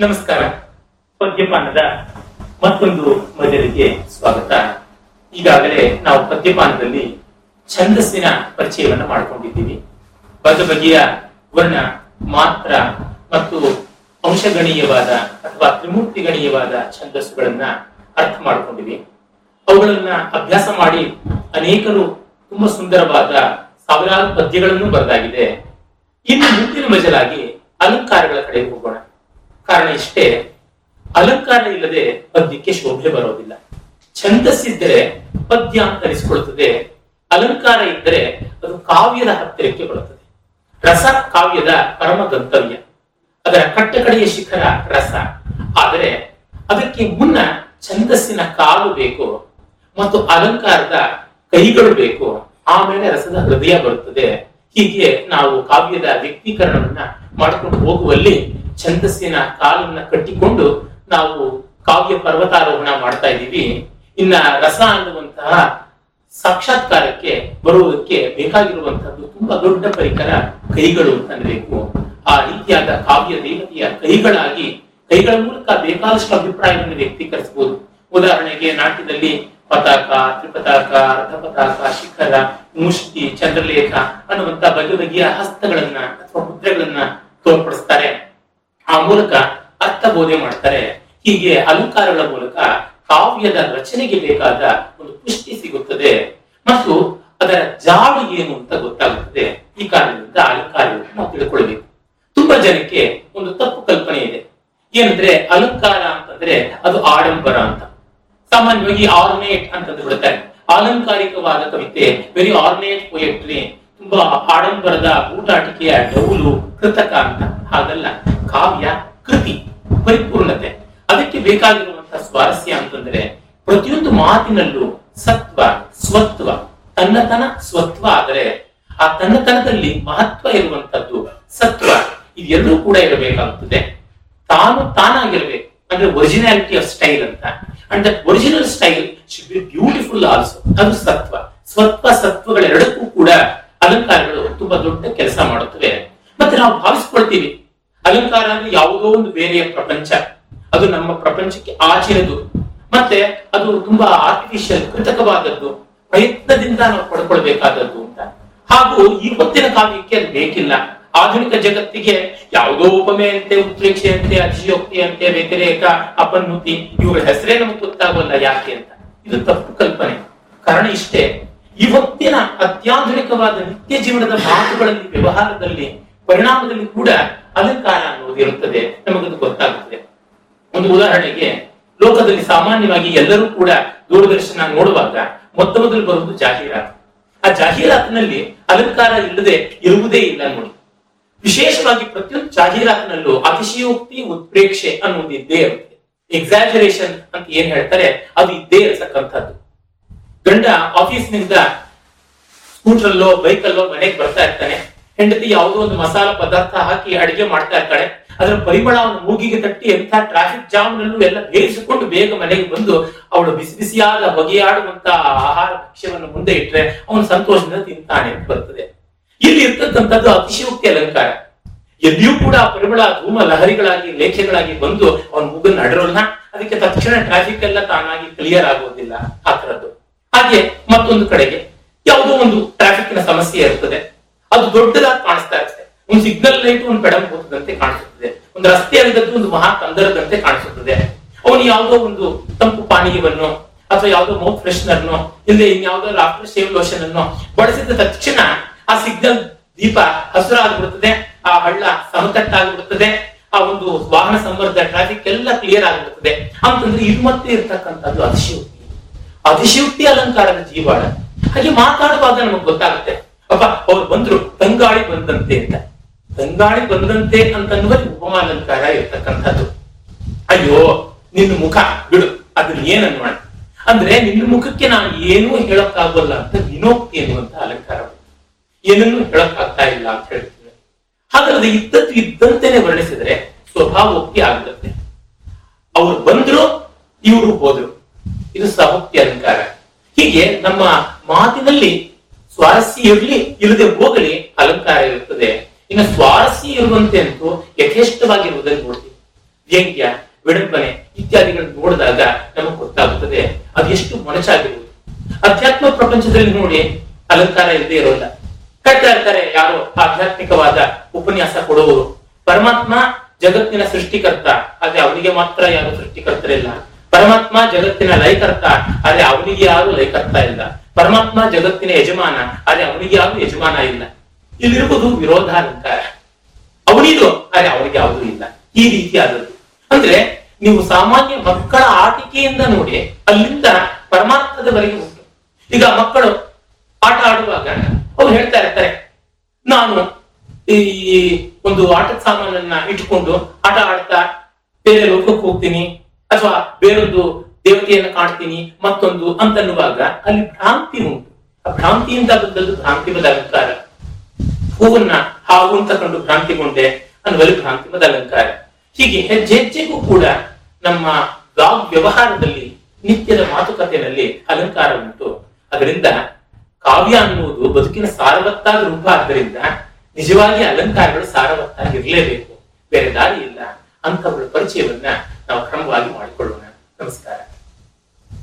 ನಮಸ್ಕಾರ. ಪದ್ಯಪಾನದ ಮತ್ತೊಂದು ಮಜಲಿಗೆ ಸ್ವಾಗತ. ಈಗಾಗಲೇ ನಾವು ಪದ್ಯಪಾನದಲ್ಲಿ ಛಂದಸ್ಸಿನ ಪರಿಚಯವನ್ನು ಮಾಡಿಕೊಂಡಿದ್ದೀವಿ. ಬಗೆ ಬಗೆಯ ವರ್ಣ, ಮಾತ್ರ ಮತ್ತು ಅಂಶಗಣೀಯವಾದ ಅಥವಾ ತ್ರಿಮೂರ್ತಿಗಣೀಯವಾದ ಛಂದಸ್ಸುಗಳನ್ನ ಅರ್ಥ ಮಾಡಿಕೊಂಡಿವಿ. ಅವುಗಳನ್ನ ಅಭ್ಯಾಸ ಮಾಡಿ ಅನೇಕರು ತುಂಬಾ ಸುಂದರವಾದ ಸಾವಿರಾರು ಪದ್ಯಗಳನ್ನು ಬರೆದಾಗಿದೆ. ಇನ್ನು ಮುಂದಿನ ಮಜಲಾಗಿ ಅಲಂಕಾರಗಳ ಕಡೆ ಹೋಗೋಣ. ಕಾರಣ ಇಷ್ಟೇ, ಅಲಂಕಾರ ಇಲ್ಲದೆ ಪದ್ಯಕ್ಕೆ ಶೋಭೆ ಬರೋದಿಲ್ಲ. ಛಂದಸ್ಸಿದ್ದರೆ ಪದ್ಯ ಅಂತ ಅನಿಸ್ಕೊಳ್ತದೆ ಅಲಂಕಾರ ಇದ್ದರೆ ಅದು ಕಾವ್ಯದ ಹತ್ತಿರಕ್ಕೆ ಬರುತ್ತದೆ. ರಸ ಕಾವ್ಯದ ಪರಮ ಗಂತವ್ಯ. ಅದರ ಕಟ್ಟಕಡೆಯ ಶಿಖರ ರಸ. ಆದರೆ ಅದಕ್ಕೆ ಮುನ್ನ ಛಂದಸ್ಸಿನ ಕಾಲು ಬೇಕು ಮತ್ತು ಅಲಂಕಾರದ ಕೈಗಳು ಬೇಕು. ಆಮೇಲೆ ರಸದ ಹೃದಯ ಬರುತ್ತದೆ. ಹೀಗೆ ನಾವು ಕಾವ್ಯದ ವ್ಯಕ್ತೀಕರಣವನ್ನ ಮಾಡಿಕೊಂಡು ಹೋಗುವಲ್ಲಿ ಛಂದಸ್ಸಿನ ಕಾಲನ್ನ ಕಟ್ಟಿಕೊಂಡು ನಾವು ಕಾವ್ಯ ಪರ್ವತಾರೋಹಣ ಮಾಡ್ತಾ ಇದ್ದೀವಿ. ಇನ್ನ ರಸ ಅನ್ನುವಂತಹ ಸಾಕ್ಷಾತ್ಕಾರಕ್ಕೆ ಬರುವುದಕ್ಕೆ ಬೇಕಾಗಿರುವಂತಹದ್ದು ತುಂಬಾ ದೊಡ್ಡ ಪರಿಕರ ಕೈಗಳು ಅಂತ ಅನ್ಬೇಕು ಆ ರೀತಿಯಾದ ಕಾವ್ಯ ದೇವತೆಯ ಕೈಗಳಾಗಿ ಕೈಗಳ ಮೂಲಕ ಬೇಕಾದಷ್ಟು ಅಭಿಪ್ರಾಯವನ್ನು ವ್ಯಕ್ತೀಕರಿಸಬಹುದು. ಉದಾಹರಣೆಗೆ ನಾಟ್ಯದಲ್ಲಿ ಪತಾಕ, ತ್ರಿಪತಾಕ ಅರ್ಧಪತಾಕ ಶಿಖರ, ಮುಷ್ಟಿ, ಚಂದ್ರಲೇಖ ಅನ್ನುವಂತ ಬಗೆ ಬಗೆಯ ಹಸ್ತಗಳನ್ನ ಅಥವಾ ಮುದ್ರೆಗಳನ್ನ ತೋರ್ಪಡಿಸ್ತಾರೆ. ಆ ಮೂಲಕ ಅರ್ಥ ಬೋಧೆ ಮಾಡ್ತಾರೆ. ಹೀಗೆ ಅಲಂಕಾರಗಳ ಮೂಲಕ ಕಾವ್ಯದ ರಚನೆಗೆ ಬೇಕಾದ ಒಂದು ಪುಷ್ಟಿ ಸಿಗುತ್ತದೆ. ಮತ್ತು ಅದರ ಜಾಡು ಏನು ಅಂತ ಗೊತ್ತಾಗುತ್ತದೆ. ಈ ಕಾರಣದಿಂದ ಅಲಂಕಾರಗಳನ್ನು ನಾವು ತಿಳ್ಕೊಳ್ಬೇಕು. ತುಂಬಾ ಜನಕ್ಕೆ ಒಂದು ತಪ್ಪು ಕಲ್ಪನೆ ಇದೆ. ಏನಂದ್ರೆ ಅಲಂಕಾರ ಅಂತಂದ್ರೆ ಅದು ಆಡಂಬರ ಅಂತ. ಸಾಮಾನ್ಯವಾಗಿ ಆರ್ನೇಟ್ ಅಂತಂದು ಬಿಡುತ್ತಾರೆ. ಅಲಂಕಾರಿಕವಾದ ಕವಿತೆ ವೆರಿ ಆರ್ನೇಟ್ ಪೊಯೆಟ್ರಿ ತುಂಬಾ ಆಡಂಬರದ ಊಟಾಟಿಕೆಯ ಡೌಲು, ಕೃತಕ ಅಂತ. ಹಾಗಲ್ಲ. ಕಾವ್ಯ ಕೃತಿ, ಪರಿಪೂರ್ಣತೆ. ಅದಕ್ಕೆ ಬೇಕಾಗಿರುವಂತಹ ಸ್ವಾರಸ್ಯ ಅಂತಂದ್ರೆ ಪ್ರತಿಯೊಂದು ಮಾತಿನಲ್ಲೂ ಸತ್ವ, ಸ್ವತ್ವ, ತನ್ನತನ ಸ್ವತ್ವ ಆದರೆ ಆ ತನ್ನತನದಲ್ಲಿ ಮಹತ್ವ ಇರುವಂತದ್ದು ಸತ್ವ. ಇದೆಲ್ಲರೂ ಕೂಡ ಇರಬೇಕಾಗುತ್ತದೆ ತಾನು ತಾನಾಗಿರ್ಬೇಕು. ಅಂದ್ರೆ ಒರಿಜಿನಾಲಿಟಿ ಆಫ್ ಸ್ಟೈಲ್ ಅಂತ. And that original style should be beautiful also ಅದು ಸತ್ವ. ಸ್ವತ್ವ, ಸತ್ವಗಳೆರಡಕ್ಕೂ ಕೂಡ ಅಲಂಕಾರಗಳು ತುಂಬಾ ದೊಡ್ಡ ಕೆಲಸ ಮಾಡುತ್ತವೆ. ಮತ್ತೆ ನಾವು ಭಾವಿಸ್ಕೊಳ್ತೀವಿ ಅಲಂಕಾರ ಅಂದ್ರೆ ಯಾವುದೋ ಒಂದು ಬೇರೆಯ ಪ್ರಪಂಚ. ಅದು ನಮ್ಮ ಪ್ರಪಂಚಕ್ಕೆ ಆಚಿರದು ಮತ್ತೆ ಅದು ತುಂಬಾ ಆರ್ಟಿಫಿಷಿಯಲ್ ಕೃತಕವಾದದ್ದು. ಪ್ರಯತ್ನದಿಂದ ನಾವು ಪಡ್ಕೊಳ್ಬೇಕಾದದ್ದು ಅಂತ. ಹಾಗೂ ಈ ಹೊತ್ತಿನ ಕಾವ್ಯಕ್ಕೆ ಅದು ಬೇಕಿಲ್ಲ. ಆಧುನಿಕ ಜಗತ್ತಿಗೆ ಯಾವುದೋ ಉಪಮೆ ಅಂತೆ ಉತ್ಪ್ರೇಕ್ಷೆ ಅಂತೆ ವ್ಯತಿರೇಕ, ಅಪನ್ನುತಿ ಇವುಗಳ ಹೆಸರೇ ನಮಗೆ ಗೊತ್ತಾಗಲ್ಲ ಯಾಕೆ ಅಂತ. ಇದು ತಪ್ಪು ಕಲ್ಪನೆ. ಕಾರಣ ಇಷ್ಟೇ. ಇವತ್ತಿನ ಅತ್ಯಾಧುನಿಕವಾದ ನಿತ್ಯ ಜೀವನದ ಮಾತುಗಳಲ್ಲಿ, ವ್ಯವಹಾರದಲ್ಲಿ, ಪರಿಣಾಮದಲ್ಲಿ ಕೂಡ ಅಲಂಕಾರ ಅನ್ನೋದು ಇರುತ್ತದೆ. ನಮಗದು ಗೊತ್ತಾಗುತ್ತದೆ. ಒಂದು ಉದಾಹರಣೆಗೆ, ಲೋಕದಲ್ಲಿ ಸಾಮಾನ್ಯವಾಗಿ ಎಲ್ಲರೂ ಕೂಡ ದೂರದರ್ಶನ ನೋಡುವಾಗ ಮೊತ್ತ ಮೊದಲು ಬರುವುದು ಜಾಹೀರಾತು. ಆ ಜಾಹೀರಾತಿನಲ್ಲಿ ಅಲಂಕಾರ ಇಲ್ಲದೆ ಇರುವುದೇ ಇಲ್ಲ ನೋಡಿ. ವಿಶೇಷವಾಗಿ ಪ್ರತಿಯೊಂದು ಜಾಹೀರಾತಿನಲ್ಲೂ ಅತಿಶಯೋಕ್ತಿ ಉತ್ಪ್ರೇಕ್ಷೆ ಅನ್ನೋದು ಇದ್ದೇ ಇರುತ್ತೆ. ಎಕ್ಸಾಜರೇಷನ್ ಅಂತ ಏನ್ ಹೇಳ್ತಾರೆ, ಅದು ಇದ್ದೇ ಇರತಕ್ಕಂಥದ್ದು. ಗಂಡ ಆಫೀಸ್ನಿಂದ ಸ್ಕೂಟರಲ್ಲೋ ಬೈಕಲ್ಲೋ ಮನೆಗೆ ಬರ್ತಾ ಇರ್ತಾನೆ. ಹೆಂಡತಿ ಯಾವುದೋ ಒಂದು ಮಸಾಲ ಪದಾರ್ಥ ಹಾಕಿ ಅಡಿಗೆ ಮಾಡ್ತಾ ಇರ್ತಾಳೆ. ಅದರ ಪರಿಮಳ ಮೂಗಿಗೆ ತಟ್ಟಿ ಎಂಥ ಟ್ರಾಫಿಕ್ ಜಾಮ್ ನಲ್ಲೂ ಎಲ್ಲ ಬೇಯಿಸಿಕೊಂಡು ಬೇಗ ಮನೆಗೆ ಬಂದು ಅವಳು ಬಿಸಿ ಬಿಸಿಯಾದ ಬಗೆಯಾಡುವಂತ ಆಹಾರ ಭಕ್ಷ್ಯವನ್ನು ಮುಂದೆ ಇಟ್ರೆ ಅವನು ಸಂತೋಷದಿಂದ ತಿಂತಾನೆ ಅಂತ ಬರ್ತದೆ. ಇಲ್ಲಿ ಇರ್ತಕ್ಕಂಥದ್ದು ಅತಿಶಯೋಕ್ತಿ ಅಲಂಕಾರ. ಎಲ್ಲಿಯೂ ಕೂಡ ಪರಿಮಳ ಧೂಮ ಲಹರಿಗಳಾಗಿ, ಲೇಖೆಗಳಾಗಿ ಬಂದು ಅವನ ಮೂಗನ್ನು ಅಡರೋಲ್ಲ ಅದಕ್ಕೆ ತಕ್ಷಣ ಟ್ರಾಫಿಕ್ ಎಲ್ಲ ತಾನಾಗಿ ಕ್ಲಿಯರ್ ಆಗೋದಿಲ್ಲ ಆ ತರದ್ದು ಹಾಗೆ ಮತ್ತೊಂದು ಕಡೆಗೆ ಯಾವುದೋ ಒಂದು ಟ್ರಾಫಿಕ್ನ ಸಮಸ್ಯೆ ಇರ್ತದೆ. ಅದು ದೊಡ್ಡದಾಗಿ ಕಾಣಿಸ್ತಾ ಇರುತ್ತೆ. ಒಂದು ಸಿಗ್ನಲ್ ಲೈಟ್ ಒಂದು ಪೆಡಲ್ ಹೋದಂತೆ ಕಾಣಿಸುತ್ತದೆ. ಒಂದು ರಸ್ತೆಯಲ್ಲಿದ್ದದ್ದು ಒಂದು ಮಹಾ ತಂದರದಂತೆ ಕಾಣಿಸುತ್ತದೆ. ಅವನು ಯಾವುದೋ ಒಂದು ತಂಪು ಪಾನೀಯವನ್ನು ಅಥವಾ ಯಾವುದೋ ಮೌತ್ ಫ್ರೆಶ್ನರ್ನೋ ಇಲ್ಲ ಇನ್ಯಾವುದೋ ಆಫ್ಟರ್ ಶೇವ್ ಲೋಷನ್ ಅನ್ನು ಬಳಸಿದ ತಕ್ಷಣ ಆ ಸಿಗ್ನಲ್ ದೀಪ ಹಸಿರಾಗ್ಬಿಡುತ್ತದೆ. ಆ ಹಳ್ಳ ಸಮತಟ್ಟಾಗ್ಬಿಡುತ್ತದೆ ಆ ಒಂದು ವಾಹನ ಸಂಬರ್ಧ ಟ್ರಾಫಿಕ್ ಎಲ್ಲ ಕ್ಲಿಯರ್ ಆಗಿಬಿಡುತ್ತದೆ. ಅಂತಂದ್ರೆ ಇದು ಮತ್ತೆ ಇರ್ತಕ್ಕಂಥದ್ದು ಅತಿಶಯೋಕ್ತಿ. ಅತಿಶಯೋಕ್ತಿ ಅಲಂಕಾರದ ಜೀವಾಳ. ಹಾಗೆ ಮಾತಾಡುವಾಗ ನಮಗೆ ಗೊತ್ತಾಗುತ್ತೆ. ಅಪ್ಪ ಅವ್ರು ಬಂದ್ರು ತಂಗಾಳಿ ಬಂದಂತೆ ಅಂತ. ತಂಗಾಳಿ ಬಂದಂತೆ ಅಂತನ್ನುವಲ್ಲಿ ಉಪಮಾಲಂಕಾರ ಇರ್ತಕ್ಕಂಥದ್ದು. ಅಯ್ಯೋ, ನಿನ್ನ ಮುಖ, ಬಿಡು, ಅದನ್ನ ಏನನ್ವಾಣ ಅಂದ್ರೆ ನಿನ್ನ ಮುಖಕ್ಕೆ ನಾನು ಏನೂ ಹೇಳಕ್ಕಾಗಲ್ಲ ಅಂತ ವಿನೋಕ್ತಿ ಎನ್ನುವಂತ ಅಲಂಕಾರ. ಏನನ್ನು ಹೇಳಕ್ಕಾಗ್ತಾ ಇಲ್ಲ ಅಂತ ಹೇಳ್ತೀನಿ ಹಾಗಾದ್ರೆ ಇದ್ದದ್ದು ಇದ್ದಂತೆನೆ ವರ್ಣಿಸಿದ್ರೆ ಸ್ವಭಾವೋಕ್ತಿ ಆಗುತ್ತೆ. ಅವ್ರು ಬಂದ್ರು, ಇವರು ಹೋದ್ರು. ಇದು ಸಹೋಕ್ತಿ ಅಲಂಕಾರ. ಹೀಗೆ ನಮ್ಮ ಮಾತಿನಲ್ಲಿ ಸ್ವಾರಸ್ಯ ಇರಲಿ, ಇಲ್ಲದೆ ಹೋಗಲಿ ಅಲಂಕಾರ ಇರುತ್ತದೆ. ಇನ್ನು ಸ್ವಾರಸ್ಯ ಇರುವಂತೆ ಅಂತೂ ಯಥೇಷ್ಟವಾಗಿರುವುದನ್ನು ನೋಡ್ತೀವಿ. ವ್ಯಂಗ್ಯ, ವಿಡಂಬನೆ ಇತ್ಯಾದಿಗಳನ್ನು ನೋಡಿದಾಗ ನಮಗೆ ಗೊತ್ತಾಗುತ್ತದೆ. ಅದು ಎಷ್ಟು ಮೊನಚಾಗಿರುವುದು ಅಧ್ಯಾತ್ಮ ಪ್ರಪಂಚದಲ್ಲಿ ನೋಡಿ ಅಲಂಕಾರ ಇಲ್ಲದೆ ಇರೋಲ್ಲ. ಕಟ್ತಾ ಇರ್ತಾರೆ ಯಾರು ಆಧ್ಯಾತ್ಮಿಕವಾದ ಉಪನ್ಯಾಸ ಕೊಡುವರು ಪರಮಾತ್ಮ ಜಗತ್ತಿನ ಸೃಷ್ಟಿಕರ್ತ, ಆದ್ರೆ ಅವರಿಗೆ ಮಾತ್ರ ಯಾರು ಸೃಷ್ಟಿಕರ್ತರಿಲ್ಲ. ಪರಮಾತ್ಮ ಜಗತ್ತಿನ ಲಯಕರ್ತ, ಆದ್ರೆ ಅವನಿಗೆ ಯಾರು ಲಯಕರ್ತ ಇಲ್ಲ. ಪರಮಾತ್ಮ ಜಗತ್ತಿನ ಯಜಮಾನ, ಆದ್ರೆ ಅವನಿಗೆ ಯಾವುದು ಯಜಮಾನ ಇಲ್ಲ. ಇಲ್ಲಿರುವುದು ವಿರೋಧಾಲಂಕಾರ ಅವನಿದು, ಆದ್ರೆ ಅವನಿಗೆ ಯಾವುದೂ ಇಲ್ಲ. ಈ ರೀತಿಯಾದದ್ದು. ಅಂದ್ರೆ ನೀವು ಸಾಮಾನ್ಯ ಮಕ್ಕಳ ಆಟಿಕೆಯಿಂದ ನೋಡಿ, ಅಲ್ಲಿಂದ ಪರಮಾತ್ಮದವರೆಗೆ ಉಂಟು ಈಗ ಮಕ್ಕಳು ಆಟ ಆಡುವಾಗ ಅವ್ರು ಹೇಳ್ತಾ ಇರ್ತಾರೆ ನಾನು ಈ ಒಂದು ಆಟದ ಸಾಮಾನನ್ನ ಇಟ್ಕೊಂಡು ಆಟ ಆಡ್ತಾ ಬೇರೆ ಲೋಕಕ್ಕೆ ಹೋಗ್ತೀನಿ, ಅಥವಾ ಬೇರೊಂದು ದೇವತೆಯನ್ನ ಕಾಣ್ತೀನಿ ಮತ್ತೊಂದು ಅಂತನ್ನುವಾಗ ಅಲ್ಲಿ ಭ್ರಾಂತಿ ಉಂಟು. ಆ ಭ್ರಾಂತಿಯಿಂದ ಬಂದದ್ದು ಭ್ರಾಂತಿ ಅಲಂಕಾರ ಹೂವನ್ನ ಹಾವು ಅಂತ ಕಂಡು ಭ್ರಾಂತಿಗೊಂಡೆ ಅನ್ನುವಲ್ಲಿ ಭ್ರಾಂತಿಮದ ಅಲಂಕಾರ ಹೀಗೆ ಹೆಜ್ಜೆ ಹೆಜ್ಜೆಗೂ ಕೂಡ ನಮ್ಮ ವಾಗ್ ವ್ಯವಹಾರದಲ್ಲಿ, ನಿತ್ಯದ ಮಾತುಕತೆಯಲ್ಲಿ ಅಲಂಕಾರ ಉಂಟು. ಅದರಿಂದ ಕಾವ್ಯ ಅನ್ನುವುದು ಬದುಕಿನ ಸಾರವತ್ತಾದ ರೂಪ. ಆದ್ದರಿಂದ ನಿಜವಾಗಿ ಅಲಂಕಾರಗಳು ಸಾರವತ್ತಾಗಿರಲೇಬೇಕು. ಬೇರೆ ದಾರಿ ಇಲ್ಲ ಅಂತವುಗಳ ಪರಿಚಯವನ್ನ ನಾವು ಕ್ರಮವಾಗಿ ಮಾಡಿಕೊಳ್ಳೋಣ. ನಮಸ್ಕಾರ.